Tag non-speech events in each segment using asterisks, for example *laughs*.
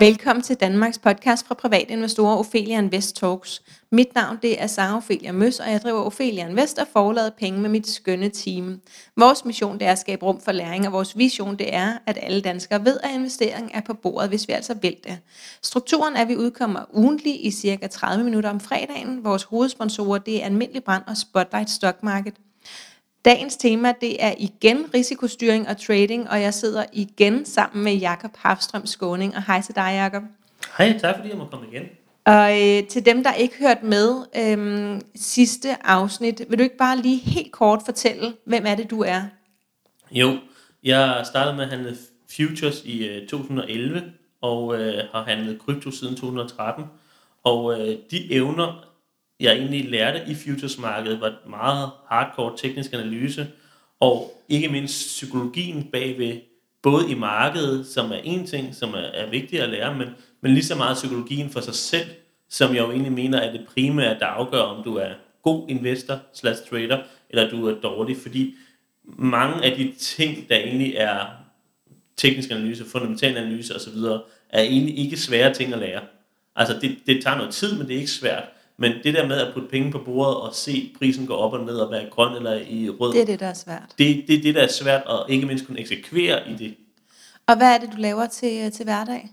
Velkommen til Danmarks podcast fra privatinvestorer Ophelia Invest Talks. Mit navn det er Sara Ophelia Møs, og jeg driver Ophelia Invest og forlader penge med mit skønne team. Vores mission det er at skabe rum for læring, og vores vision det er, at alle danskere ved, at investering er på bordet, hvis vi altså vil det. Strukturen er, at vi udkommer ugentlig i cirka 30 minutter om fredagen. Vores hovedsponsorer det er Almindelig Brand og Spotlight Stock Market. Dagens tema det er igen risikostyring og trading, og jeg sidder igen sammen med Jakob Hafstrøm Skåning. Og hej til dig, Jakob. Hej, tak fordi jeg må komme igen. Og øh, til dem, der ikke hørt med øh, sidste afsnit, vil du ikke bare lige helt kort fortælle, hvem er det, du er? Jo, jeg startede med at handle futures i øh, 2011, og øh, har handlet krypto siden 2013. Og øh, de evner, jeg egentlig lærte i futuresmarkedet, var meget hardcore teknisk analyse, og ikke mindst psykologien bagved, både i markedet, som er en ting, som er, er vigtigt at lære, men, men lige så meget psykologien for sig selv, som jeg jo egentlig mener er det primære, der afgør, om du er god investor slash trader, eller du er dårlig, fordi mange af de ting, der egentlig er teknisk analyse, fundamental analyse osv., er egentlig ikke svære ting at lære. Altså det, det tager noget tid, men det er ikke svært. Men det der med at putte penge på bordet og se prisen gå op og ned og være grøn eller i rød, Det er det, der er svært. det, det er det, der er svært, og ikke mindst kunne eksekvere i det. Og hvad er det, du laver til, til hverdag?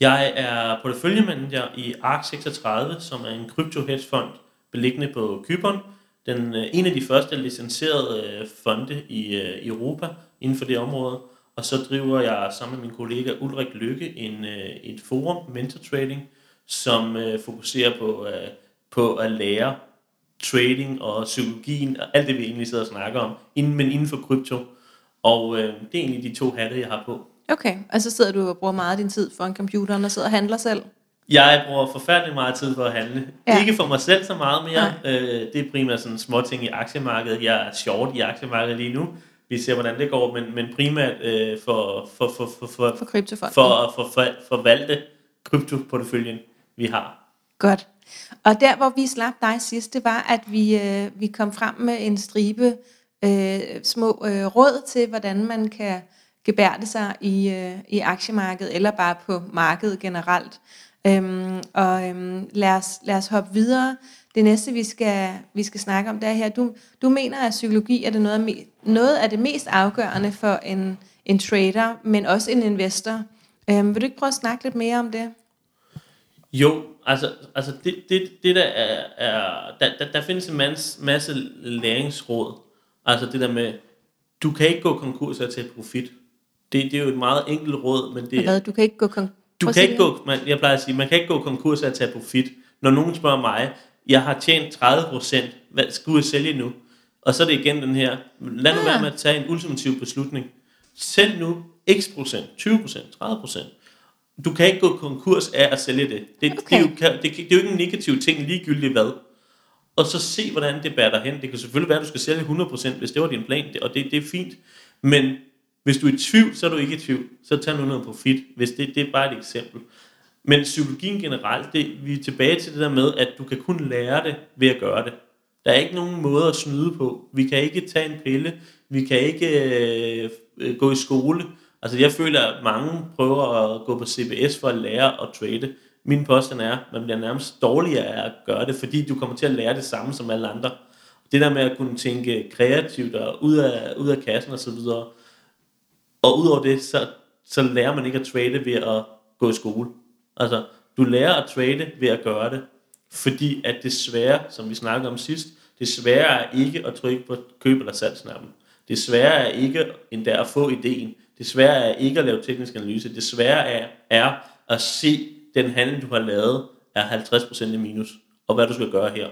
Jeg er porteføljemanager i ARK36, som er en krypto-hedgefond beliggende på Kypern. Den, øh, en af de første licenserede øh, fonde i, øh, Europa inden for det område. Og så driver jeg sammen med min kollega Ulrik Lykke en, øh, et forum, Mentor Trading, som øh, fokuserer på, øh, på at lære trading og psykologien og alt det, vi egentlig sidder og snakker om, inden, men inden for krypto. Og øh, det er egentlig de to hatte, jeg har på. Okay, og så sidder du og bruger meget af din tid foran computeren og sidder og handler selv. Jeg bruger forfærdelig meget tid på at handle. Ja. Ikke for mig selv så meget mere. Øh, det er primært sådan små ting i aktiemarkedet. Jeg er short i aktiemarkedet lige nu. Vi ser, hvordan det går, men, men primært øh, for, for, for, for, for, For kryptofonden. for at for, for, forvalte kryptoporteføljen, vi har. Godt. Og der, hvor vi slap dig sidst, det var, at vi, øh, vi kom frem med en stribe øh, små øh, råd til, hvordan man kan gebærde sig i, øh, i aktiemarkedet, eller bare på markedet generelt. Øhm, og øhm, lad, os, lad os hoppe videre. Det næste, vi skal, vi skal snakke om, det er her. Du, du mener, at psykologi er det noget, af me, noget af det mest afgørende for en, en trader, men også en investor. Øhm, vil du ikke prøve at snakke lidt mere om det? Jo, altså, altså det, det, det der er, er der, der, der findes en masse, masse læringsråd. Altså det der med, du kan ikke gå konkurs og tage profit. Det, det er jo et meget enkelt råd, men det, Hvad, du kan ikke gå kon- Du kan ikke gå, man, jeg plejer at sige, man kan ikke gå konkurs at tage profit. Når nogen spørger mig, jeg har tjent 30%, hvad skulle jeg sælge nu? Og så er det igen den her, lad nu Ah. være med at tage en ultimativ beslutning. Sælg nu x procent, 20%, 30%. Du kan ikke gå konkurs af at sælge det. Det, okay. det, er, jo, det, det er jo ikke en negativ ting, ligegyldigt hvad. Og så se, hvordan det bærer dig hen. Det kan selvfølgelig være, at du skal sælge 100%, hvis det var din plan, det- og det, det er fint. Men hvis du er i tvivl, så er du ikke i tvivl. Så tag nu noget profit, hvis det, det er bare et eksempel. Men psykologien generelt, det, vi er tilbage til det der med, at du kan kun lære det ved at gøre det. Der er ikke nogen måde at snyde på. Vi kan ikke tage en pille. Vi kan ikke øh, øh, gå i skole. Altså jeg føler, at mange prøver at gå på CBS for at lære at trade. Min påstand er, at man bliver nærmest dårligere af at gøre det, fordi du kommer til at lære det samme som alle andre. Det der med at kunne tænke kreativt og ud af, ud af kassen osv. Og udover det, så, så lærer man ikke at trade ved at gå i skole. Altså, du lærer at trade ved at gøre det, fordi at det svære, som vi snakkede om sidst, det svære er ikke at trykke på køb- eller salgsknappen. Det svære er ikke endda at få ideen. Det svære er ikke at lave teknisk analyse. Det svære er, er at se den handel, du har lavet, er 50% i minus, og hvad du skal gøre her.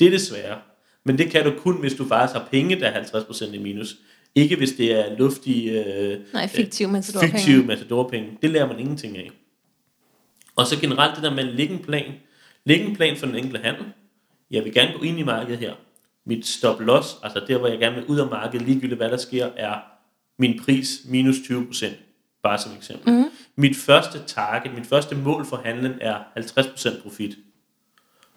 Det er det svære. Men det kan du kun, hvis du faktisk har penge, der er 50% i minus. Ikke hvis det er luftige, øh, Nej, fiktiv matadorpenge. fiktive matadorpenge. Det lærer man ingenting af. Og så generelt det der med at lægge en plan. Lægge en plan for den enkelte handel. Jeg vil gerne gå ind i markedet her. Mit stop loss, altså der hvor jeg gerne vil ud af markedet, ligegyldigt hvad der sker, er min pris minus 20%. Bare som eksempel. Mm. Mit første target, mit første mål for handlen er 50% profit.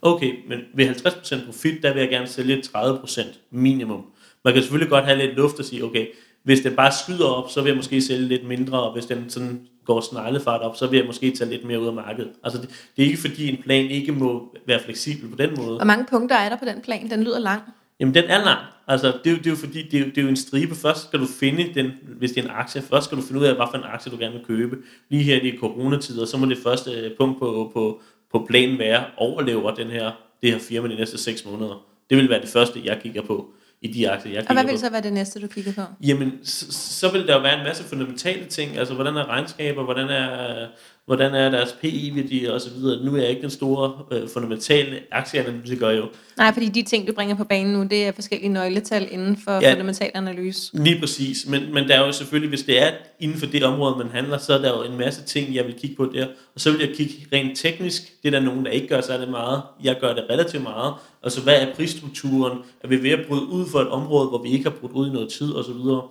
Okay, men ved 50% profit, der vil jeg gerne sælge 30% minimum. Man kan selvfølgelig godt have lidt luft og sige, okay, hvis den bare skyder op, så vil jeg måske sælge lidt mindre, og hvis den sådan går sneglefart op, så vil jeg måske tage lidt mere ud af markedet. Altså det, det er ikke fordi en plan ikke må være fleksibel på den måde. Hvor mange punkter er der på den plan? Den lyder lang. Jamen den er lang. Altså det er, jo, det er jo fordi, det er jo, det er jo en stribe. Først skal du finde den, hvis det er en aktie, først skal du finde ud af, hvad for en aktie du gerne vil købe. Lige her i coronatider, så må det første øh, punkt på, på, på planen være, overlever den her, det her firma de næste 6 måneder. Det vil være det første, jeg kigger på i de aktier, jeg Og kigger hvad på. vil så være det næste, du kigger på? Jamen, så, så vil der jo være en masse fundamentale ting, altså hvordan er regnskaber, hvordan er, hvordan er deres PI-værdier og så videre. Nu er jeg ikke den store øh, fundamentale aktieanalytiker jo. Nej, fordi de ting, du bringer på banen nu, det er forskellige nøgletal inden for Ja. fundamental analyse. Lige præcis, men, men der er jo selvfølgelig, hvis det er inden for det område, man handler, så er der jo en masse ting, jeg vil kigge på der. Og så vil jeg kigge rent teknisk. Det er der nogen, der ikke gør særlig meget. Jeg gør det relativt meget. Altså, hvad er prisstrukturen? Er vi ved at bryde ud for et område, hvor vi ikke har brudt ud i noget tid, og så videre.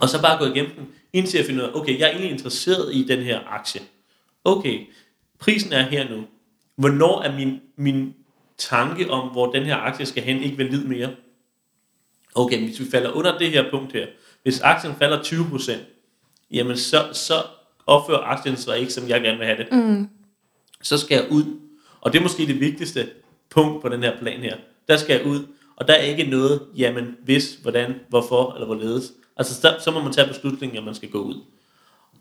Og så bare gå igennem den, indtil jeg finder ud af, okay, jeg er egentlig interesseret i den her aktie. Okay, prisen er her nu. Hvornår er min, min tanke om, hvor den her aktie skal hen, ikke valid mere? Okay, hvis vi falder under det her punkt her, hvis aktien falder 20%, jamen så, så opfører aktien sig ikke, som jeg gerne vil have det. Mm. Så skal jeg ud. Og det er måske det vigtigste punkt på den her plan her. Der skal jeg ud, og der er ikke noget, jamen hvis, hvordan, hvorfor eller hvorledes. Altså så, så må man tage beslutningen, at man skal gå ud.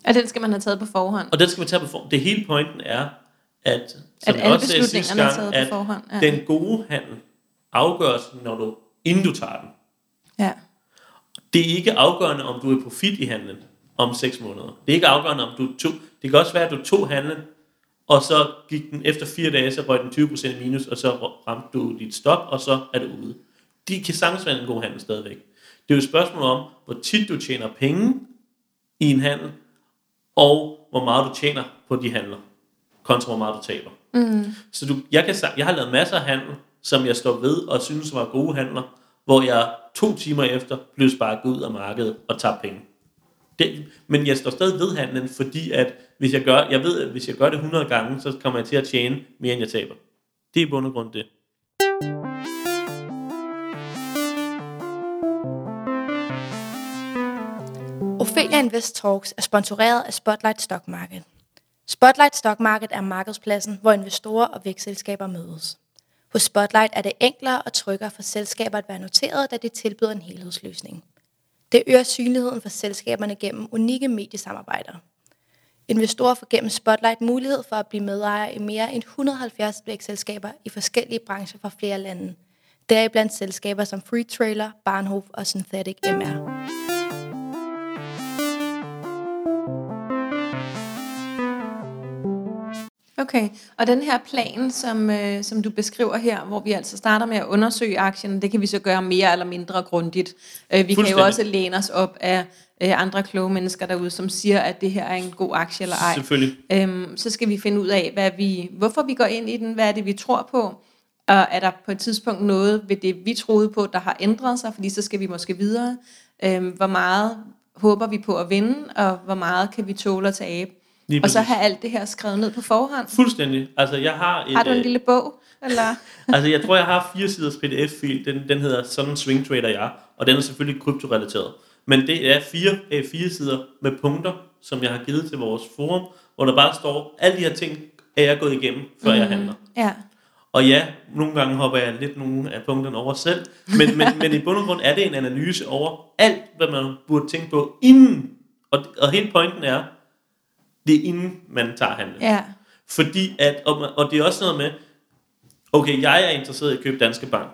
Og den skal man have taget på forhånd. Og den skal man tage på form. Det hele pointen er, at, som At jeg alle også sagde sidste beslutningerne er gang, taget på at forhånd, ja. den gode handel afgøres, når du, inden du tager den. Ja. Det er ikke afgørende, om du er i profit i handlen om 6 måneder. Det er ikke afgørende, om du tog... Det kan også være, at du tog handlen, og så gik den efter 4 dage, så røg den 20% minus, og så ramte du dit stop, og så er du ude. De kan sagtens være en god handel stadigvæk. Det er jo et spørgsmål om, hvor tit du tjener penge i en handel, og hvor meget du tjener på de handler, kontra hvor meget du taber. Mm. Så du, jeg, kan, jeg har lavet masser af handel, som jeg står ved og synes var gode handler, hvor jeg to timer efter blev sparket ud af markedet og tabte penge. Det, men jeg står stadig ved handlen, fordi at hvis jeg gør, jeg ved, at hvis jeg gør det 100 gange, så kommer jeg til at tjene mere, end jeg taber. Det er i bund og grund det. Ophelia Invest Talks er sponsoreret af Spotlight Stock Market. Spotlight Stock Market er markedspladsen, hvor investorer og vækstselskaber mødes. Hos Spotlight er det enklere og tryggere for selskaber at være noteret, da det tilbyder en helhedsløsning. Det øger synligheden for selskaberne gennem unikke mediesamarbejder. Investorer får gennem Spotlight mulighed for at blive medejer i mere end 170 vækstselskaber i forskellige brancher fra flere lande. Deriblandt selskaber som Free Trailer, Barnhof og Synthetic MR. Okay, og den her plan, som, øh, som du beskriver her, hvor vi altså starter med at undersøge aktien, det kan vi så gøre mere eller mindre grundigt. Øh, vi kan jo også læne os op af øh, andre kloge mennesker derude, som siger, at det her er en god aktie eller ej. Selvfølgelig. Øhm, så skal vi finde ud af, hvad vi, hvorfor vi går ind i den, hvad er det, vi tror på, og er der på et tidspunkt noget ved det, vi troede på, der har ændret sig, fordi så skal vi måske videre. Øhm, hvor meget håber vi på at vinde, og hvor meget kan vi tåle at tabe. Lige Og så have alt det her skrevet ned på forhånd. Fuldstændig. Altså, jeg har et, Har du en øh, lille bog? Eller? *laughs* altså, jeg tror, jeg har fire siders pdf-fil. Den, den hedder Sådan Swing Trader jeg, og den er selvfølgelig kryptorelateret. Men det er fire A4 sider med punkter, som jeg har givet til vores forum, hvor der bare står, alle de her ting er jeg gået igennem, før mm. jeg handler. Ja. Og ja, nogle gange hopper jeg lidt nogle af punkterne over selv, men, men, *laughs* men i bund og grund er det en analyse over alt, hvad man burde tænke på inden. Og, og hele pointen er, det er inden man tager handlen. Ja. Fordi at, og, og det er også noget med, okay, jeg er interesseret i at købe Danske Bank,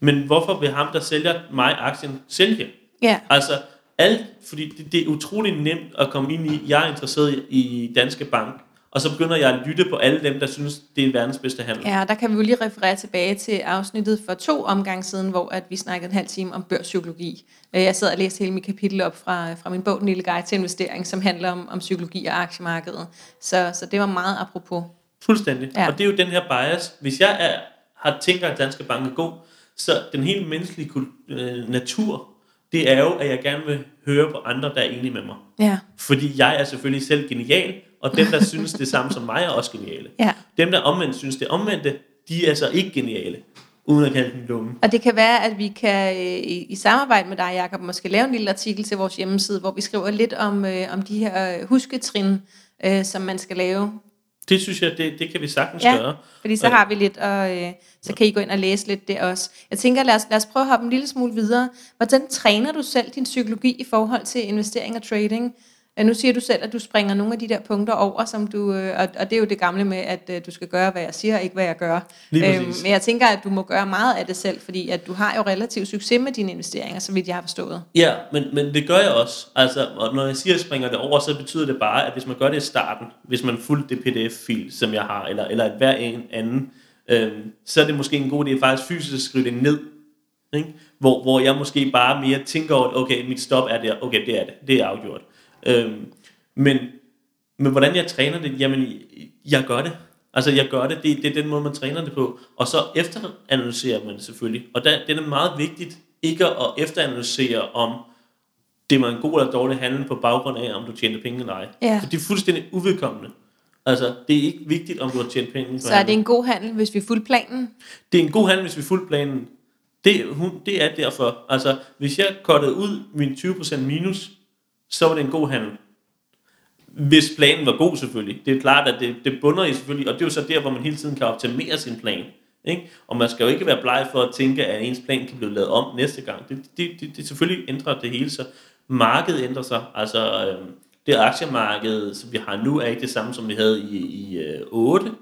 men hvorfor vil ham, der sælger mig aktien, sælge? Ja. Altså, alt, fordi det, det er utrolig nemt at komme ind i, jeg er interesseret i Danske Bank, og så begynder jeg at lytte på alle dem, der synes, det er verdens bedste handel. Ja, der kan vi jo lige referere tilbage til afsnittet for to omgange siden, hvor at vi snakkede en halv time om børspsykologi. Øh, Jeg sad og læste hele mit kapitel op fra, fra min bog, Den lille guide til investering, som handler om, om psykologi og aktiemarkedet. Så, så det var meget apropos. Fuldstændig. Ja. Og det er jo den her bias. Hvis jeg er, har tænker, at Danske Bank er god, så den helt menneskelige øh, natur, det er jo, at jeg gerne vil høre på andre, der er enige med mig. Ja. Fordi jeg er selvfølgelig selv genial, og dem, der synes det samme som mig, er også geniale. Ja. Dem, der omvendt synes det omvendte, de er så ikke geniale. uden at kalde den dumme. Og det kan være, at vi kan øh, i, i samarbejde med dig, Jacob, måske lave en lille artikel til vores hjemmeside, hvor vi skriver lidt om, øh, om de her husketrin, øh, som man skal lave. Det synes jeg, det, det kan vi sagtens Ja, gøre. fordi så har vi lidt, og øh, så kan I gå ind og læse lidt det også. Jeg tænker, lad os, lad os prøve at hoppe en lille smule videre. Hvordan træner du selv din psykologi i forhold til investering og trading? Øh, Nu siger du selv, at du springer nogle af de der punkter over, som du, øh, og, og det er jo det gamle med, at øh, du skal gøre, hvad jeg siger, ikke hvad jeg gør. Lige præcis. men jeg tænker, at du må gøre meget af det selv, fordi at du har jo relativt succes med dine investeringer, så vidt jeg har forstået. Ja, men, men det gør jeg også. Altså, og når jeg siger, at jeg springer det over, så betyder det bare, at hvis man gør det i starten, hvis man fulgte det pdf-fil, som jeg har, eller, eller et hver en anden, øhm, så er det måske en god idé faktisk fysisk at skrive det ned. Ikke? Hvor, hvor jeg måske bare mere tænker over, okay, mit stop er der, okay, det er det, det er afgjort. Øhm, men, men hvordan jeg træner det, jamen, jeg gør det. Altså, jeg gør det, det, det er den måde, man træner det på. Og så efteranalyserer man det selvfølgelig. Og der, det er meget vigtigt, ikke at efteranalysere om, det var en god eller dårlig handel på baggrund af, om du tjente penge eller ej. Ja. For det er fuldstændig uvedkommende. Altså, det er ikke vigtigt, om du har tjent penge Så er det en god handel, hvis vi fulgte planen? Det er en god handel, hvis vi fulgte planen. Det, hun, det er derfor. Altså, hvis jeg kottede ud min 20% minus, så var det en god handel. Hvis planen var god selvfølgelig. Det er klart, at det, det bunder i selvfølgelig, og det er jo så der, hvor man hele tiden kan optimere sin plan. Ikke? Og man skal jo ikke være bleg for at tænke, at ens plan kan blive lavet om næste gang. Det, det, det, det selvfølgelig ændrer det hele sig. Markedet ændrer sig. Altså, øh, det aktiemarked, som vi har nu, er ikke det samme, som vi havde i, i øh, 8.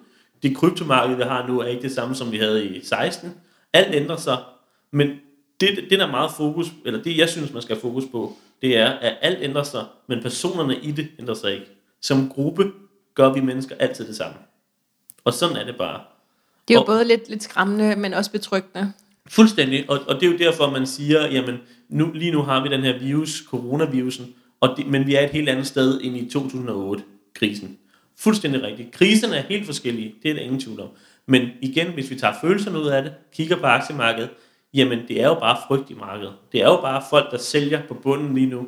Det kryptomarked, vi har nu, er ikke det samme, som vi havde i 16. Alt ændrer sig, men det, det der er meget fokus, eller det jeg synes, man skal have fokus på, det er, at alt ændrer sig, men personerne i det ændrer sig ikke. Som gruppe gør vi mennesker altid det samme. Og sådan er det bare. Det er jo Og- både lidt, lidt skræmmende, men også betryggende. Fuldstændig, og, og det er jo derfor, man siger, jamen, nu, lige nu har vi den her virus, coronavirusen, og det, men vi er et helt andet sted end i 2008-krisen. Fuldstændig rigtigt. Kriserne er helt forskellige, det er der ingen tvivl om. Men igen, hvis vi tager følelserne ud af det, kigger på aktiemarkedet, jamen det er jo bare frygt i markedet. Det er jo bare folk, der sælger på bunden lige nu,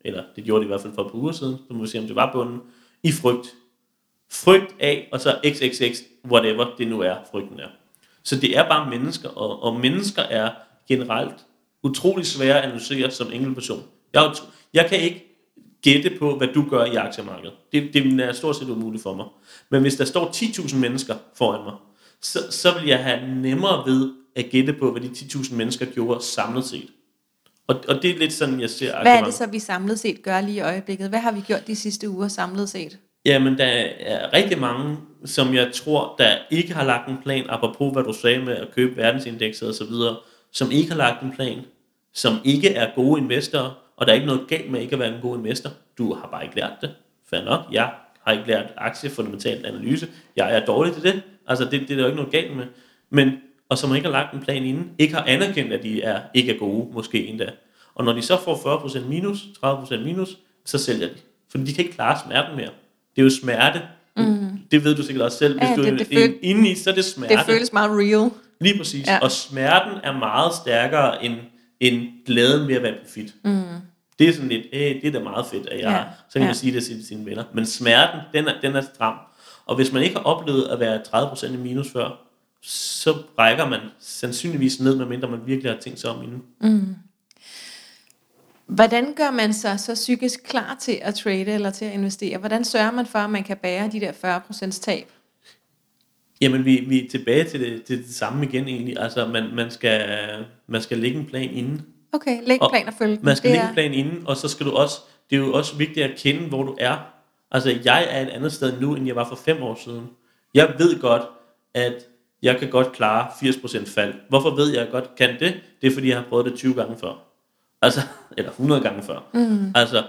eller det gjorde de i hvert fald for et par uger siden, så må vi se, om det var bunden, i frygt. Frygt af, og så xxx, whatever det nu er, frygten er. Så det er bare mennesker, og, og mennesker er generelt utrolig svære at analysere som enkeltperson. Jeg, jeg kan ikke gætte på, hvad du gør i aktiemarkedet. Det, det er stort set umuligt for mig. Men hvis der står 10.000 mennesker foran mig, så, så vil jeg have nemmere ved at gætte på, hvad de 10.000 mennesker gjorde samlet set. Og, og det er lidt sådan, jeg ser Hvad er det så, vi samlet set gør lige i øjeblikket? Hvad har vi gjort de sidste uger samlet set? Jamen, der er rigtig mange, som jeg tror, der ikke har lagt en plan, apropos hvad du sagde med at købe verdensindekset og så videre, som ikke har lagt en plan, som ikke er gode investorer, og der er ikke noget galt med ikke at være en god investor. Du har bare ikke lært det. Fair nok. Jeg har ikke lært aktiefundamentalt analyse. Jeg er dårlig til det. Altså, det, det er der jo ikke noget galt med. Men, og som ikke har lagt en plan inden, ikke har anerkendt, at de er, ikke er gode, måske endda. Og når de så får 40% minus, 30% minus, så sælger de. For de kan ikke klare smerten mere. Det er jo smerte. Mm. Det ved du sikkert også selv. Hvis Ja, du det- er det ind- føl- inde i, så er det smerte. Det føles meget real. Lige præcis. Ja. Og smerten er meget stærkere end, end glæden ved at være profit. Mm. Det er sådan lidt, øh, det er da meget fedt, at jeg ja. Så kan Ja. man sige det til sine venner. Men smerten, den er, den er stram. Og hvis man ikke har oplevet at være 30% i minus før, så rækker man sandsynligvis ned, medmindre man virkelig har tænkt sig om inden. Hvordan gør man sig så psykisk klar til at trade eller til at investere? Hvordan sørger man for, at man kan bære de der 40% tab? Jamen, vi, vi er tilbage til det, til det samme igen egentlig. Altså, man, man, skal, man skal lægge en plan inden. Okay, læg en plan og følg den. Man skal Det lægge er- en plan inden, og så skal du også, det er jo også vigtigt at kende, hvor du er. Altså, jeg er et andet sted nu, end jeg var for fem år siden. Jeg ved godt, at jeg kan godt klare 80% fald. Hvorfor ved jeg, at jeg godt kan det? Det er, fordi jeg har prøvet det 20 gange før. Altså, *laughs* eller 100 gange før. Mm. Altså,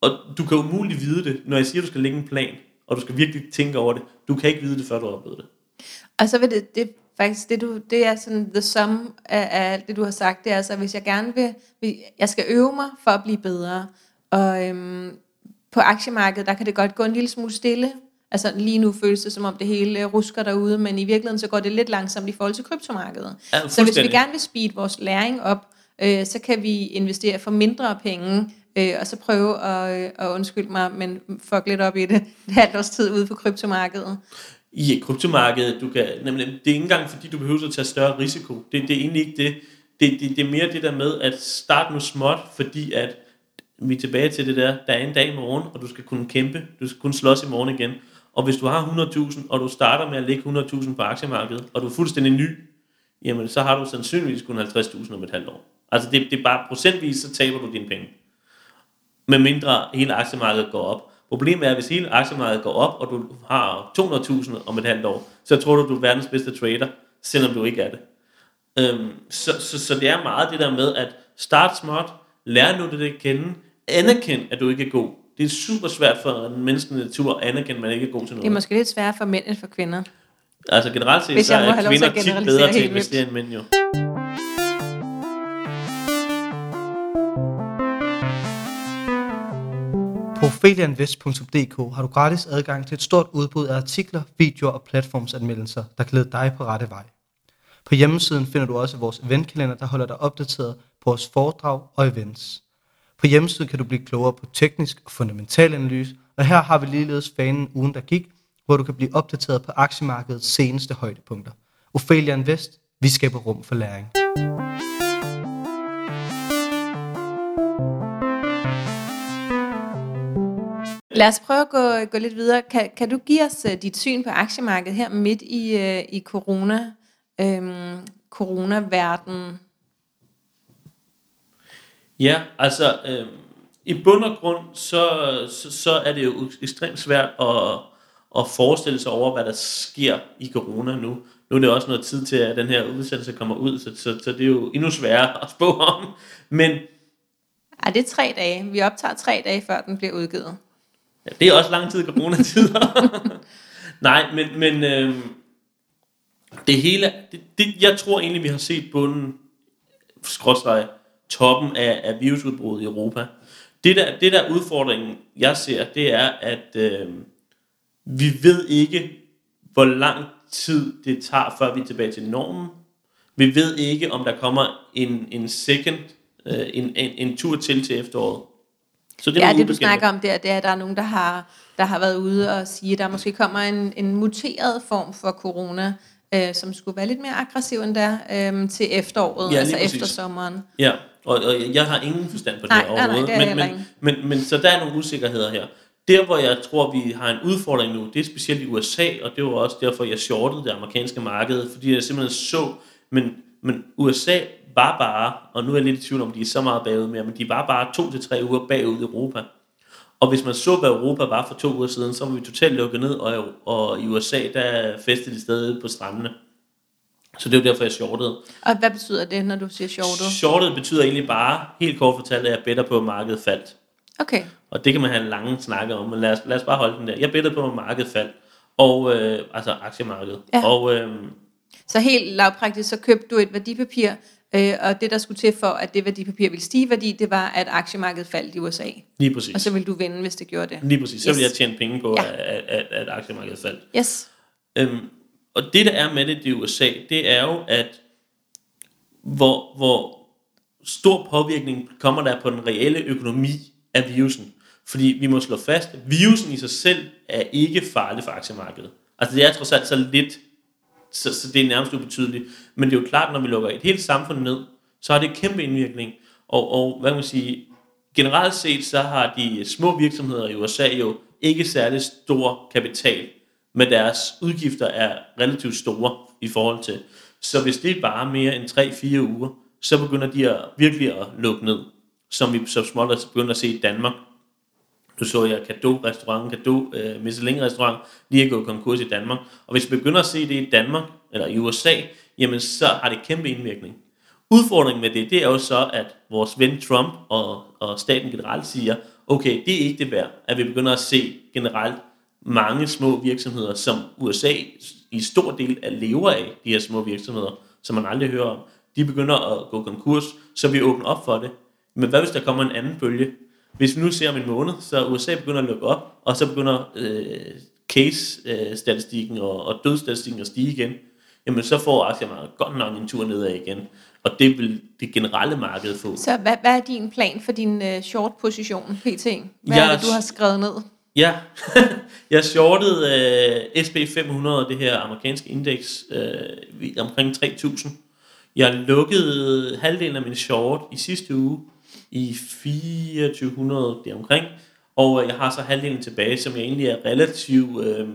og du kan umuligt vide det, når jeg siger, at du skal lægge en plan, og du skal virkelig tænke over det. Du kan ikke vide det, før du har oplevet det. Og så vil det, det faktisk, det, du, det er sådan the sum af, af alt det, du har sagt. Det er altså, hvis jeg gerne vil, vil, jeg skal øve mig for at blive bedre. Og øhm, på aktiemarkedet, der kan det godt gå en lille smule stille. Altså lige nu føles det, som om det hele rusker derude, men i virkeligheden så går det lidt langsomt i forhold til kryptomarkedet. Ja, så hvis vi gerne vil speede vores læring op, øh, så kan vi investere for mindre penge, øh, og så prøve at, øh, at undskylde mig, men fuck lidt op i det, *laughs* et halvt års tid ude på kryptomarkedet. i kryptomarkedet. Du kan, nemlig, det er ikke engang fordi, du behøver at tage større risiko. Det, det er egentlig ikke det. Det, det. det er mere det der med at starte nu småt, fordi at vi er tilbage til det der, der er en dag i morgen, og du skal kunne kæmpe, du skal kunne slås i morgen igen. Og hvis du har 100.000, og du starter med at lægge 100.000 på aktiemarkedet, og du er fuldstændig ny, jamen så har du sandsynligvis kun 50.000 om et halvt år. Altså det, det er bare procentvis, så taber du dine penge. Med mindre hele aktiemarkedet går op. Problemet er, hvis hele aktiemarkedet går op, og du har 200.000 om et halvt år, så tror du, du er verdens bedste trader, selvom du ikke er det. Øhm, så, så, så det er meget det der med at start småt, lær nu det at kende, anerkend, at du ikke er god. Det er super svært for en menneskelig natur at anerkende, at man ikke er god til noget. Det er måske lidt sværere for mænd end for kvinder. Altså generelt set, så er kvinder tit bedre til at investere end mænd jo. På opheliainvest.dk har du gratis adgang til et stort udbud af artikler, videoer og platformsanmeldelser, der lede dig på rette vej. På hjemmesiden finder du også vores eventkalender, der holder dig opdateret på vores foredrag og events. På hjemmesiden kan du blive klogere på teknisk og fundamental analyse, og her har vi ligeledes fanen ugen, der gik, hvor du kan blive opdateret på aktiemarkedets seneste højdepunkter. Ophelia Invest, vi skaber rum for læring. Lad os prøve at gå, gå lidt videre. Kan, kan du give os uh, dit syn på aktiemarkedet her midt i, uh, i corona, øhm, coronaverdenen? Ja, altså øh, i bund og grund, så, så, så er det jo ekstremt svært at, at forestille sig over, hvad der sker i corona nu. Nu er det også noget tid til, at den her udsendelse kommer ud, så, så, så det er jo endnu sværere at spå om. Men Ej, det er tre dage. Vi optager tre dage, før den bliver udgivet. Ja, det er også lang tid i coronatider. *laughs* Nej, men, men øh, det hele, det, det, jeg tror egentlig, vi har set bunden, skråstrej, toppen af, af virusudbruddet i Europa. Det der, det der udfordringen, jeg ser, det er, at øh, vi ved ikke, hvor lang tid det tager, før vi er tilbage til normen. Vi ved ikke, om der kommer en, en second, øh, en, en, en tur til til efteråret. Så Det ja, det du snakker om der, det er, at der er nogen, der har, der har været ude og sige, at der måske kommer en, en muteret form for corona, øh, som skulle være lidt mere aggressiv end der øh, til efteråret, Ja, altså lige efter præcis. sommeren. Ja, og, og jeg har ingen forstand på det Nej, her nej, nej, overhovedet. det men, heller men, men, men så der er nogle usikkerheder her. Der, hvor jeg tror, vi har en udfordring nu, det er specielt i USA, og det var også derfor, jeg shortede det amerikanske marked, fordi jeg simpelthen så, men, men USA var bare, og nu er jeg lidt i tvivl om, de er så meget bagud mere, men de var bare to til tre uger bagud i Europa. Og hvis man så, hvad Europa var for to uger siden, så var vi totalt lukket ned, og, og i USA, der festede de stadig på strandene. Så det var derfor, jeg shortede. Og hvad betyder det, når du siger shortet? Shortet betyder egentlig bare, helt kort fortalt, at jeg better på, at markedet faldt. Okay. Og det kan man have lange snakke om, men lad os, lad os bare holde den der. Jeg bettede på, at markedet faldt. Og, øh, altså aktiemarkedet. Ja. Og øh, Så helt lavpraktisk, så købte du et værdipapir, øh, og det der skulle til for, at det værdipapir ville stige værdi, det var, at aktiemarkedet faldt i USA. lige præcis. Og så ville du vinde, hvis det gjorde det. Lige præcis. Så Yes. vil jeg tjene penge på, ja. at, at, at aktiemarkedet faldt. Yes. Øhm, og det, der er med det i USA, det er jo, at hvor, hvor stor påvirkning kommer der på den reelle økonomi af virusen. Fordi vi må slå fast, at virusen i sig selv er ikke farlig for aktiemarkedet. Altså det er trods alt så lidt, så, så det er nærmest ubetydeligt. Men det er jo klart, når vi lukker et helt samfund ned, så har det kæmpe indvirkning. Og, og hvad kan man sige, generelt set, så har de små virksomheder i USA jo ikke særlig stor kapital, men deres udgifter er relativt store i forhold til. Så hvis det er bare mere end 3-4 uger, så begynder de at virkelig at lukke ned, som vi så småt begynder at se i Danmark. Nu så jeg Kado restaurant, Kado øh, Michelin restaurant, lige er gået konkurs i Danmark. Og hvis vi begynder at se det i Danmark, eller i USA, jamen så har det kæmpe indvirkning. Udfordringen med det, det er jo så, at vores ven Trump og, og staten generelt siger, okay, det er ikke det værd, at vi begynder at se generelt mange små virksomheder, som USA i stor del er lever af, de her små virksomheder, som man aldrig hører om, de begynder at gå konkurs, så vi åbner op for det. Men hvad hvis der kommer en anden bølge? Hvis vi nu ser om en måned, så USA begynder at lukke op, og så begynder øh, case-statistikken og, og dødsstatistikken at stige igen, jamen så får aktiemarkedet godt nok en tur nedad igen. Og det vil det generelle marked få. Så hvad, hvad er din plan for din uh, short position, PT? Hvad Jeg er er det, du har skrevet ned? Ja, *laughs* jeg shortede øh, SP500, det her amerikanske indeks, øh, omkring 3.000. Jeg lukkede halvdelen af min short i sidste uge i 2400 det omkring, og øh, jeg har så halvdelen tilbage, som jeg egentlig er relativt, øh,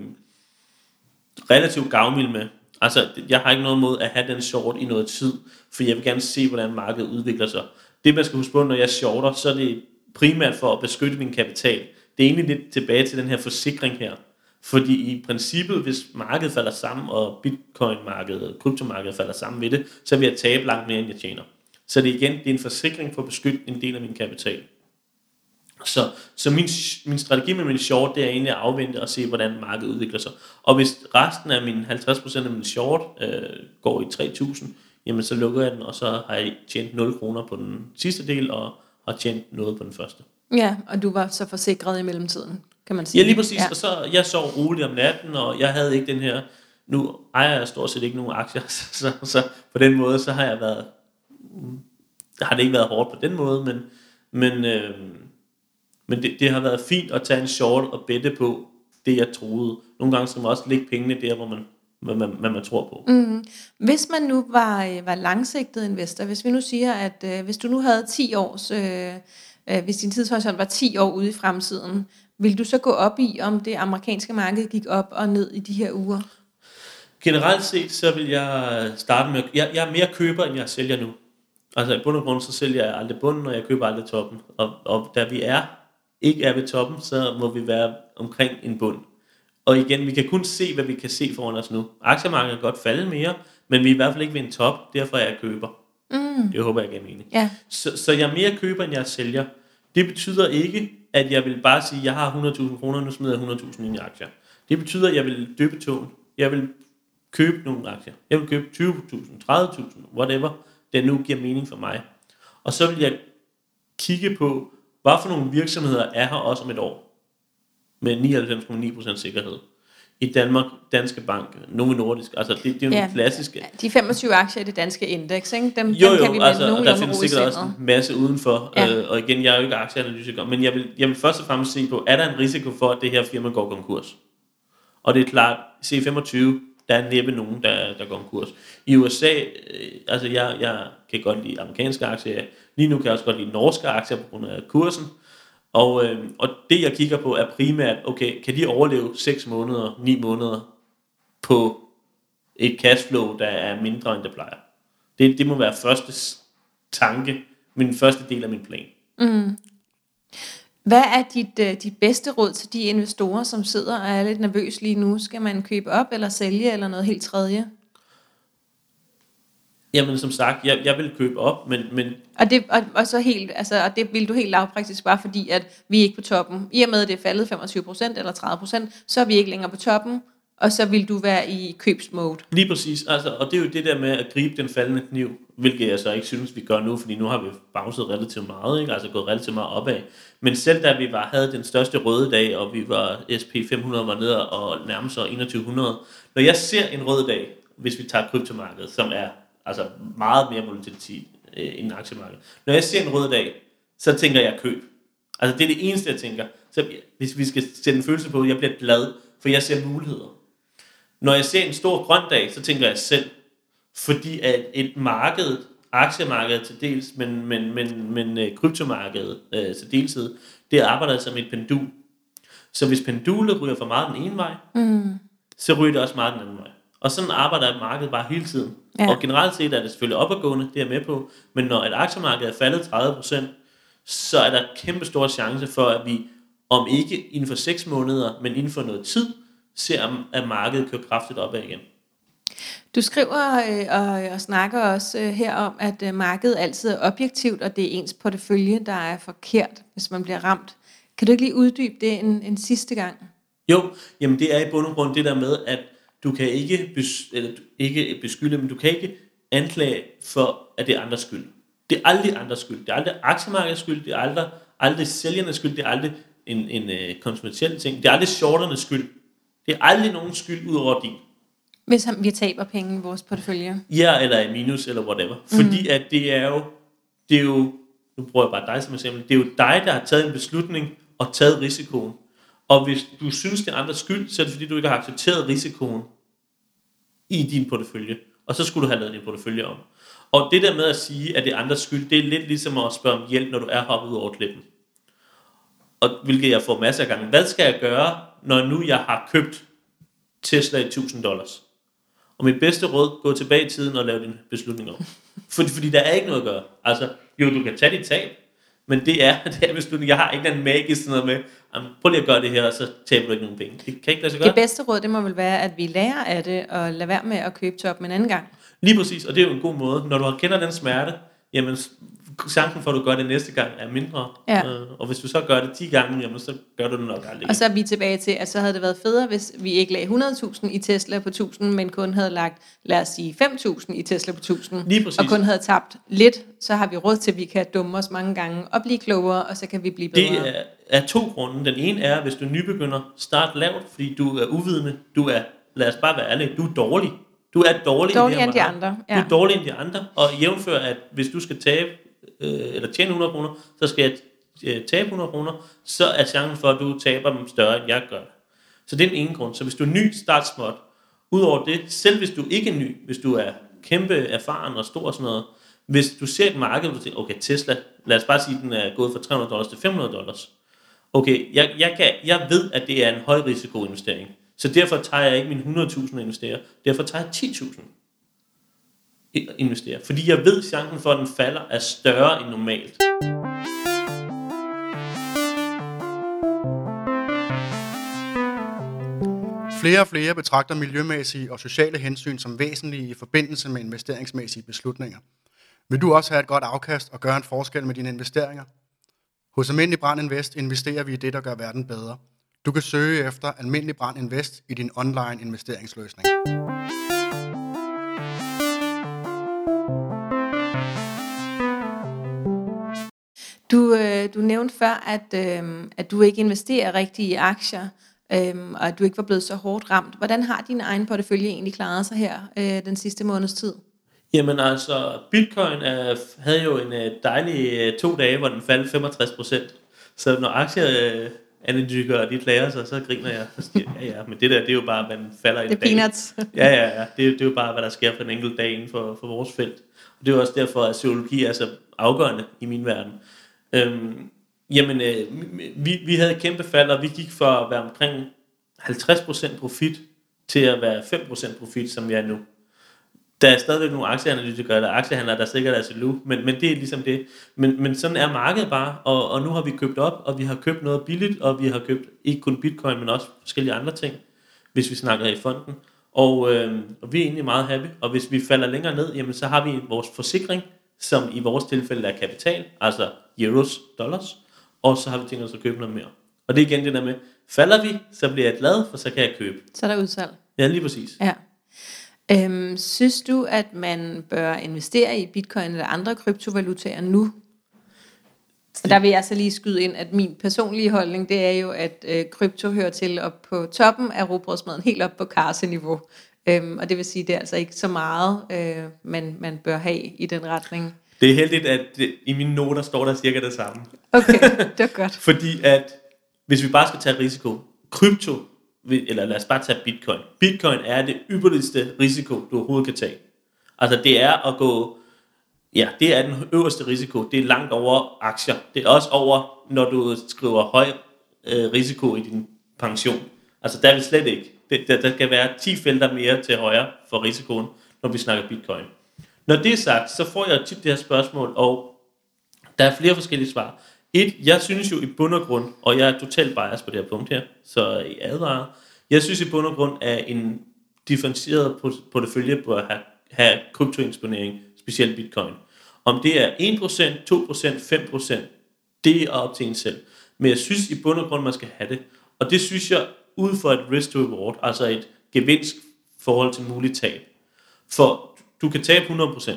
relativt gavmild med. Altså, jeg har ikke noget mod at have den short i noget tid, for jeg vil gerne se, hvordan markedet udvikler sig. Det, man skal huske på, når jeg shorter, så er det primært for at beskytte min kapital. Det er egentlig lidt tilbage til den her forsikring her. Fordi i princippet, hvis markedet falder sammen, og bitcoin-markedet kryptomarkedet falder sammen med det, så vil jeg tabe langt mere, end jeg tjener. Så det er igen, det er en forsikring for at beskytte en del af min kapital. Så, så min, min strategi med min short, det er egentlig at afvente og se, hvordan markedet udvikler sig. Og hvis resten af min 50% af min short øh, går i 3.000, jamen så lukker jeg den, og så har jeg tjent 0 kroner på den sidste del, og har tjent noget på den første. Ja, og du var så forsikret i mellemtiden, kan man sige. Ja, lige præcis. Ja. Og så, jeg sov roligt om natten, og jeg havde ikke den her, nu ejer jeg stort set ikke nogen aktier, *laughs* så, så, så på den måde, så har jeg været, har det ikke været hårdt på den måde, men, men, øh, men det, det har været fint at tage en short og bette på det, jeg troede. Nogle gange skal man også lægge pengene der, hvor man, hvad man, hvad man tror på. Mm. Hvis man nu var, øh, var langsigtet investor, hvis vi nu siger, at øh, hvis du nu havde 10 års, øh, Øh, hvis din tidshorisont var 10 år ude i fremtiden, vil du så gå op i, om det amerikanske marked gik op og ned i de her uger? Generelt set, så vil jeg starte med, jeg, jeg er mere køber, end jeg sælger nu. Altså i bund og grund, så sælger jeg aldrig bunden, og jeg køber aldrig toppen. Og, og da vi er, ikke er ved toppen, så må vi være omkring en bund. Og igen, vi kan kun se, hvad vi kan se foran os nu. Aktiemarkedet kan godt falde mere, men vi er i hvert fald ikke ved en top, derfor er jeg køber. Mm. Det håber jeg giver mening. Ja. Så, så jeg er mere køber, end jeg sælger. Det betyder ikke, at jeg vil bare sige, at jeg har 100.000 kroner, nu smider jeg 100.000 ind i aktier. Det betyder, at jeg vil døbe togen. Jeg vil købe nogle aktier. Jeg vil købe 20.000, 30.000, whatever, det nu giver mening for mig. Og så vil jeg kigge på, hvad for nogle virksomheder er her også om et år. Med 99,9% sikkerhed. I Danmark, Danske Bank, Novo Nordisk, altså det, det er jo ja, klassiske. De 25 aktier i det danske indeks, ikke? Dem, jo, jo, dem kan vi altså, nogen der findes sikkert også en masse udenfor. Ja. Øh, og igen, jeg er jo ikke aktieanalytiker, men jeg vil, jeg vil først og fremmest se på, er der en risiko for, at det her firma går konkurs? Og det er klart, C25, der er næppe nogen, der, der går konkurs. I USA, øh, altså jeg, jeg kan godt lide amerikanske aktier, lige nu kan jeg også godt lide norske aktier på grund af kursen, og, øh, og det jeg kigger på er primært, okay, kan de overleve 6 måneder, 9 måneder på et cashflow, der er mindre end det plejer. Det, det må være første tanke, min første del af min plan. Mm. Hvad er dit, uh, dit bedste råd til de investorer, som sidder og er lidt nervøs lige nu? Skal man købe op eller sælge eller noget helt tredje? Jamen som sagt, jeg, jeg vil købe op, men... men og, det, og, og, så helt, altså, og det vil du helt lavpraktisk bare fordi, at vi er ikke på toppen. I og med, at det er faldet 25% eller 30%, så er vi ikke længere på toppen, og så vil du være i købsmode. Lige præcis, altså, og det er jo det der med at gribe den faldende kniv, hvilket jeg så ikke synes, vi gør nu, fordi nu har vi bounced relativt meget, ikke? altså gået relativt meget opad. Men selv da vi var, havde den største røde dag, og vi var SP500 var nede og nærmest så 2100, når jeg ser en rød dag, hvis vi tager kryptomarkedet, som er altså meget mere volatilitet øh, end aktiemarkedet. Når jeg ser en rød dag, så tænker jeg køb. Altså det er det eneste, jeg tænker. Så hvis vi skal sætte en følelse på, jeg bliver glad, for jeg ser muligheder. Når jeg ser en stor grøn dag, så tænker jeg selv, fordi at et marked, aktiemarkedet til dels, men, men, men, men øh, kryptomarkedet øh, til deltid, det arbejder som et pendul. Så hvis pendulet ryger for meget den ene vej, mm. så ryger det også meget den anden vej. Og sådan arbejder markedet bare hele tiden. Ja. Og generelt set er det selvfølgelig opadgående, det er jeg med på. Men når et aktiemarked er faldet 30%, så er der kæmpe stor chance for, at vi om ikke inden for 6 måneder, men inden for noget tid, ser, at markedet kører kraftigt opad igen. Du skriver øh, og, og snakker også øh, her om, at øh, markedet altid er objektivt, og det er ens portefølje, der er forkert, hvis man bliver ramt. Kan du ikke lige uddybe det en, en sidste gang? Jo, jamen det er i bund og grund det der med, at du kan ikke, bes, eller, ikke beskylde, men du kan ikke anklage for, at det er andres skyld. Det er aldrig andres skyld. Det er aldrig aktiemarkedets skyld. Det er aldrig, aldrig sælgernes skyld. Det er aldrig en, en uh, konsumentel ting. Det er aldrig shorternes skyld. Det er aldrig nogen skyld ud over din. Hvis vi taber penge i vores portefølje. Ja, eller i minus, eller whatever. Mm. Fordi at det er jo, det er jo, nu bruger jeg bare dig som eksempel, det er jo dig, der har taget en beslutning og taget risikoen. Og hvis du synes, det er andres skyld, så er det fordi, du ikke har accepteret risikoen i din portefølje. Og så skulle du have lavet din portefølje om. Og det der med at sige, at det er andres skyld, det er lidt ligesom at spørge om hjælp, når du er hoppet ud over klippen. Og hvilket jeg får masser af gange. Hvad skal jeg gøre, når nu jeg har købt Tesla i 1000 dollars? Og mit bedste råd, gå tilbage i tiden og lave din beslutning om. Fordi, fordi der er ikke noget at gøre. Altså, jo, du kan tage dit tab, men det er, *laughs* det er beslutning. Jeg har ikke den magisk sådan noget med, jamen, prøv lige at gøre det her, og så taber du ikke nogen penge. Det kan ikke lade sig gøre. Det bedste råd, det må vel være, at vi lærer af det, og lade være med at købe top en anden gang. Lige præcis, og det er jo en god måde. Når du kender den smerte, jamen chancen for, at du gør det næste gang, er mindre. Ja. Øh, og hvis du så gør det 10 gange, jamen, så gør du det nok aldrig. Og så er vi tilbage til, at så havde det været federe, hvis vi ikke lagde 100.000 i Tesla på 1000, men kun havde lagt, lad os sige, 5.000 i Tesla på 1000. Lige præcis. Og kun havde tabt lidt, så har vi råd til, at vi kan dumme os mange gange og blive klogere, og så kan vi blive bedre. Det er, er to grunde. Den ene er, hvis du er nybegynder, start lavt, fordi du er uvidende. Du er, lad os bare være ærlige, du er dårlig. Du er dårlig, det end de andre, Du ja. er dårligere end de andre. Og jævnfør, at hvis du skal tabe, øh, eller tjene 100 kroner, så skal jeg øh, tabe 100 kroner, så er chancen for, at du taber dem større, end jeg gør. Så det er den ene grund. Så hvis du er ny, start småt. Udover det, selv hvis du ikke er ny, hvis du er kæmpe erfaren og stor og sådan noget, hvis du ser et marked, hvor du tænker, okay, Tesla, lad os bare sige, at den er gået fra 300 dollars til 500 dollars. Okay, jeg, jeg, kan, jeg ved, at det er en høj risiko investering. Så derfor tager jeg ikke min 100.000 og investerer. Derfor tager jeg 10.000 i- investere. Fordi jeg ved, at chancen for, at den falder, er større end normalt. Flere og flere betragter miljømæssige og sociale hensyn som væsentlige i forbindelse med investeringsmæssige beslutninger. Vil du også have et godt afkast og gøre en forskel med dine investeringer? Hos Almindelig Brand Invest investerer vi i det, der gør verden bedre. Du kan søge efter Almindelig Brand Invest i din online investeringsløsning. Du, øh, du nævnte før, at, øh, at du ikke investerer rigtig i aktier, øh, og at du ikke var blevet så hårdt ramt. Hvordan har din egen portefølje egentlig klaret sig her øh, den sidste måneds tid? Jamen altså, Bitcoin er, havde jo en øh, dejlig øh, to dage, hvor den faldt 65%. Så når aktieanalytikere de klager sig, så griner jeg. Så siger, ja, ja, men det der, det er jo bare, at man falder en Det er dag. peanuts. Ja, ja, ja. Det, er- det er jo bare, hvad der sker på en enkelt dag inden for, for vores felt. Og det er jo også derfor, at psykologi er så afgørende i min verden. Øhm, jamen, øh, vi, vi havde kæmpe fald, og vi gik fra at være omkring 50% profit til at være 5% profit, som vi er nu. Der er stadigvæk nogle aktieanalytikere eller aktiehandlere, der sikkert er til lu, men, men det er ligesom det. Men, men sådan er markedet bare, og, og nu har vi købt op, og vi har købt noget billigt, og vi har købt ikke kun bitcoin, men også forskellige andre ting, hvis vi snakker i fonden. Og, øh, og vi er egentlig meget happy, og hvis vi falder længere ned, jamen så har vi vores forsikring, som i vores tilfælde er kapital, altså euros, dollars, og så har vi tænkt os at købe noget mere. Og det er igen det der med, falder vi, så bliver jeg glad, for så kan jeg købe. Så er der udsalg. Ja, lige præcis. Ja. Øhm, synes du, at man bør investere i bitcoin eller andre kryptovalutaer nu? Og der vil jeg så lige skyde ind, at min personlige holdning, det er jo, at øh, krypto hører til op på toppen af robrødsmaden, helt op på karseniveau. Øhm, og det vil sige, det er altså ikke så meget, øh, man, man bør have i den retning. Det er heldigt, at det, i mine noter står der cirka det samme. Okay, *laughs* det var godt. Fordi at, hvis vi bare skal tage risiko, krypto, eller lad os bare tage bitcoin. Bitcoin er det ypperligste risiko, du overhovedet kan tage. Altså det er at gå, ja, det er den øverste risiko. Det er langt over aktier. Det er også over, når du skriver høj øh, risiko i din pension. Altså der er vi slet ikke. Det, der, der skal være 10 felter mere til højre for risikoen, når vi snakker bitcoin. Når det er sagt, så får jeg tit det her spørgsmål, og der er flere forskellige svar. Et, jeg synes jo i bund og grund, og jeg er totalt bias på det her punkt her, så I advarer. Jeg synes i bund og grund, at en differentieret portefølje bør have, have kryptoeksponering, specielt bitcoin. Om det er 1%, 2%, 5%, det er op til en selv. Men jeg synes i bund og grund, man skal have det. Og det synes jeg ud fra et risk to reward, altså et gevinst forhold til muligt tab. For du kan tabe 100%.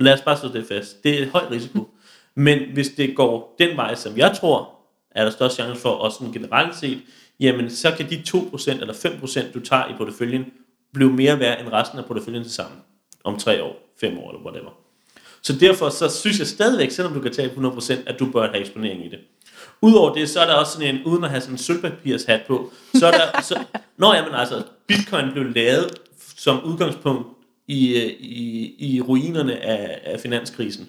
Lad os bare slå det fast. Det er høj risiko. Men hvis det går den vej, som jeg tror, er der størst chance for, også sådan generelt set, jamen så kan de 2% eller 5%, du tager i porteføljen, blive mere værd end resten af porteføljen til sammen. Om 3 år, 5 år eller whatever. Så derfor så synes jeg stadigvæk, selvom du kan tage 100%, at du bør have eksponering i det. Udover det, så er der også sådan en, uden at have sådan en sølvpapirshat på, så er der, så, *laughs* nå jamen altså, bitcoin blev lavet som udgangspunkt i, øh, i, i ruinerne af, af finanskrisen.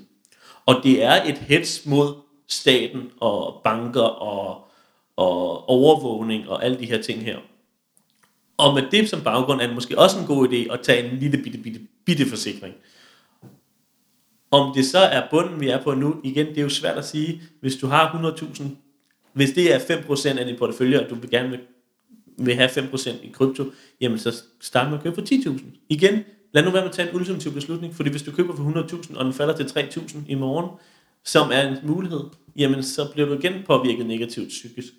Og det er et hets mod staten og banker og, og overvågning og alle de her ting her. Og med det som baggrund er det måske også en god idé at tage en lille bitte, bitte, bitte forsikring. Om det så er bunden, vi er på nu, igen, det er jo svært at sige. Hvis du har 100.000, hvis det er 5% af din portefølje, og du vil gerne vil, vil have 5% i krypto, jamen så start med at købe for 10.000. Igen, lad nu være med at tage en ultimativ beslutning, fordi hvis du køber for 100.000, og den falder til 3.000 i morgen, som er en mulighed, jamen så bliver du igen påvirket negativt psykisk,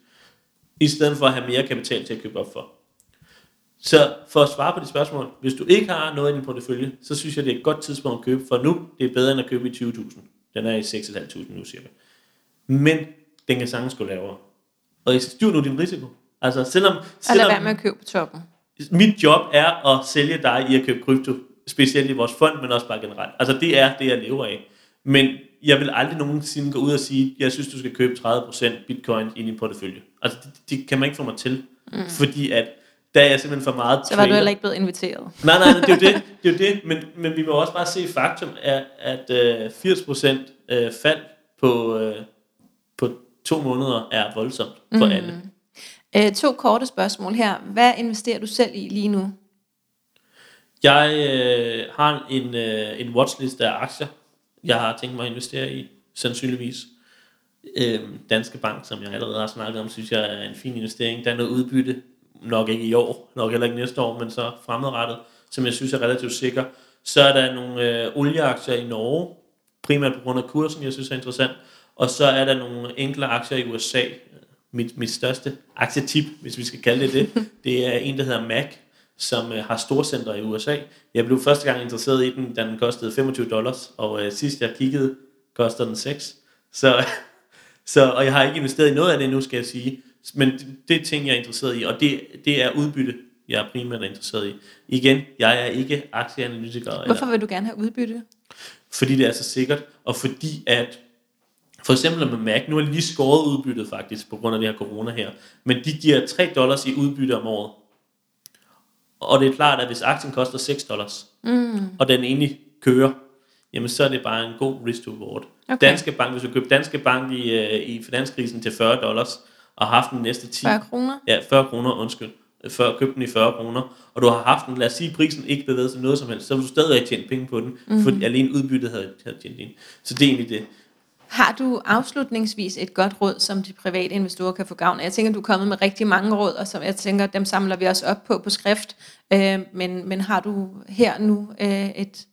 i stedet for at have mere kapital til at købe op for. Så for at svare på de spørgsmål, hvis du ikke har noget i din portefølje, så synes jeg, det er et godt tidspunkt at købe, for nu det er bedre end at købe i 20.000. Den er i 6.500 nu cirka. Men den kan sagtens gå lavere. Og styr nu din risiko. Altså selvom, Og lad selvom være med at købe på toppen. Mit job er at sælge dig i at købe krypto, specielt i vores fond, men også bare generelt. Altså det er det, jeg lever af. Men jeg vil aldrig nogensinde gå ud og sige, jeg synes, du skal købe 30% bitcoin i din portefølje. Altså det, det kan man ikke få mig til. Mm. Fordi at der er jeg simpelthen for meget Så var du heller ikke blevet inviteret. Nej, nej, det er jo det, *laughs* det, er jo det. Men, men vi må også bare se faktum, at, at øh, 80% øh, fald på, øh, på to måneder er voldsomt for mm. alle. Øh, to korte spørgsmål her. Hvad investerer du selv i lige nu? Jeg øh, har en, øh, en watchlist af aktier, jeg har tænkt mig at investere i, sandsynligvis. Øh, Danske Bank, som jeg allerede har snakket om, synes jeg er en fin investering. Der er noget udbytte, nok ikke i år, nok heller ikke næste år, men så fremadrettet, som jeg synes er relativt sikker. Så er der nogle øh, olieaktier i Norge, primært på grund af kursen, jeg synes er interessant. Og så er der nogle enkelte aktier i USA. Mit, mit største aktietip, hvis vi skal kalde det det, *laughs* det er en, der hedder MAC, som øh, har storcenter i USA. Jeg blev første gang interesseret i den, da den kostede 25 dollars, og øh, sidst jeg kiggede, koster den 6. Så, *laughs* så, og jeg har ikke investeret i noget af det nu, skal jeg sige. Men det, det er ting, jeg er interesseret i, og det, det er udbytte, jeg er primært interesseret i. Igen, jeg er ikke aktieanalytiker. Hvorfor vil du gerne have udbytte? fordi det er så sikkert, og fordi at for eksempel med Mac, nu har de lige skåret udbyttet faktisk, på grund af det her corona her, men de giver 3 dollars i udbytte om året. Og det er klart, at hvis aktien koster 6 dollars, mm. og den egentlig kører, jamen så er det bare en god risk to reward. Okay. Danske Bank, hvis du køber Danske Bank i, øh, i finanskrisen til 40 dollars, og har haft den næste 10, 40 kroner? Ja, 40 kroner, undskyld. Før købte den i 40 kroner, og du har haft den, lad os sige, prisen ikke bevæget sig noget som helst, så vil du stadig have tjent penge på den, mm-hmm. fordi alene udbyttet havde, havde tjent ind. Så det er egentlig det. Har du afslutningsvis et godt råd, som de private investorer kan få gavn af? Jeg tænker, du er kommet med rigtig mange råd, og som jeg tænker, dem samler vi også op på på skrift. Øh, men, men har du her nu øh, et...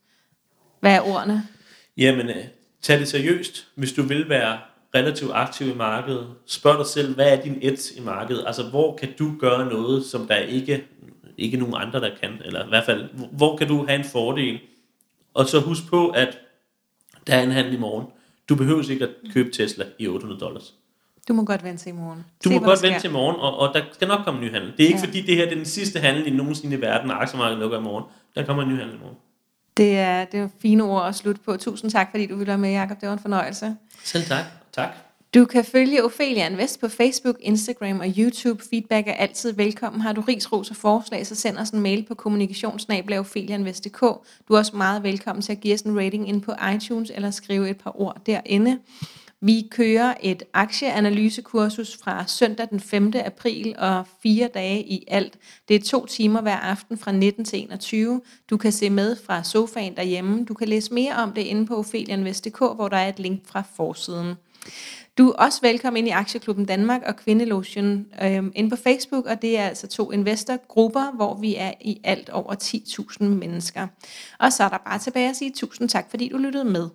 Hvad er ordene? Jamen, øh, tag det seriøst, hvis du vil være relativt aktiv i markedet. Spørg dig selv, hvad er din edge i markedet? Altså, hvor kan du gøre noget, som der ikke, ikke nogen andre, der kan? Eller i hvert fald, hvor kan du have en fordel? Og så husk på, at der er en handel i morgen. Du behøver ikke at købe Tesla i 800 dollars. Du må godt vente til i morgen. Du Se, må godt vente til morgen, og, og der skal nok komme en ny handel. Det er ikke Ja. ja. fordi, det her det er den sidste handel i nogensinde i verden, og aktiemarkedet lukker i morgen. Der kommer en ny handel i morgen. Det er, det er fine ord at slutte på. Tusind tak, fordi du ville være med, Jacob. Det var en fornøjelse. Selv tak. Tak. Du kan følge Ophelia Invest på Facebook, Instagram og YouTube. Feedback er altid velkommen. Har du ris, ros og forslag, så send os en mail på kommunikationsnabelagopheliainvest.dk. Du er også meget velkommen til at give os en rating ind på iTunes eller skrive et par ord derinde. Vi kører et aktieanalysekursus fra søndag den 5. april og fire dage i alt. Det er to timer hver aften fra 19 til 21. Du kan se med fra sofaen derhjemme. Du kan læse mere om det inde på ofelianvest.dk, hvor der er et link fra forsiden. Du er også velkommen ind i Aktieklubben Danmark og Kvindelotion øh, inde på Facebook, og det er altså to investorgrupper, hvor vi er i alt over 10.000 mennesker. Og så er der bare tilbage at sige tusind tak, fordi du lyttede med.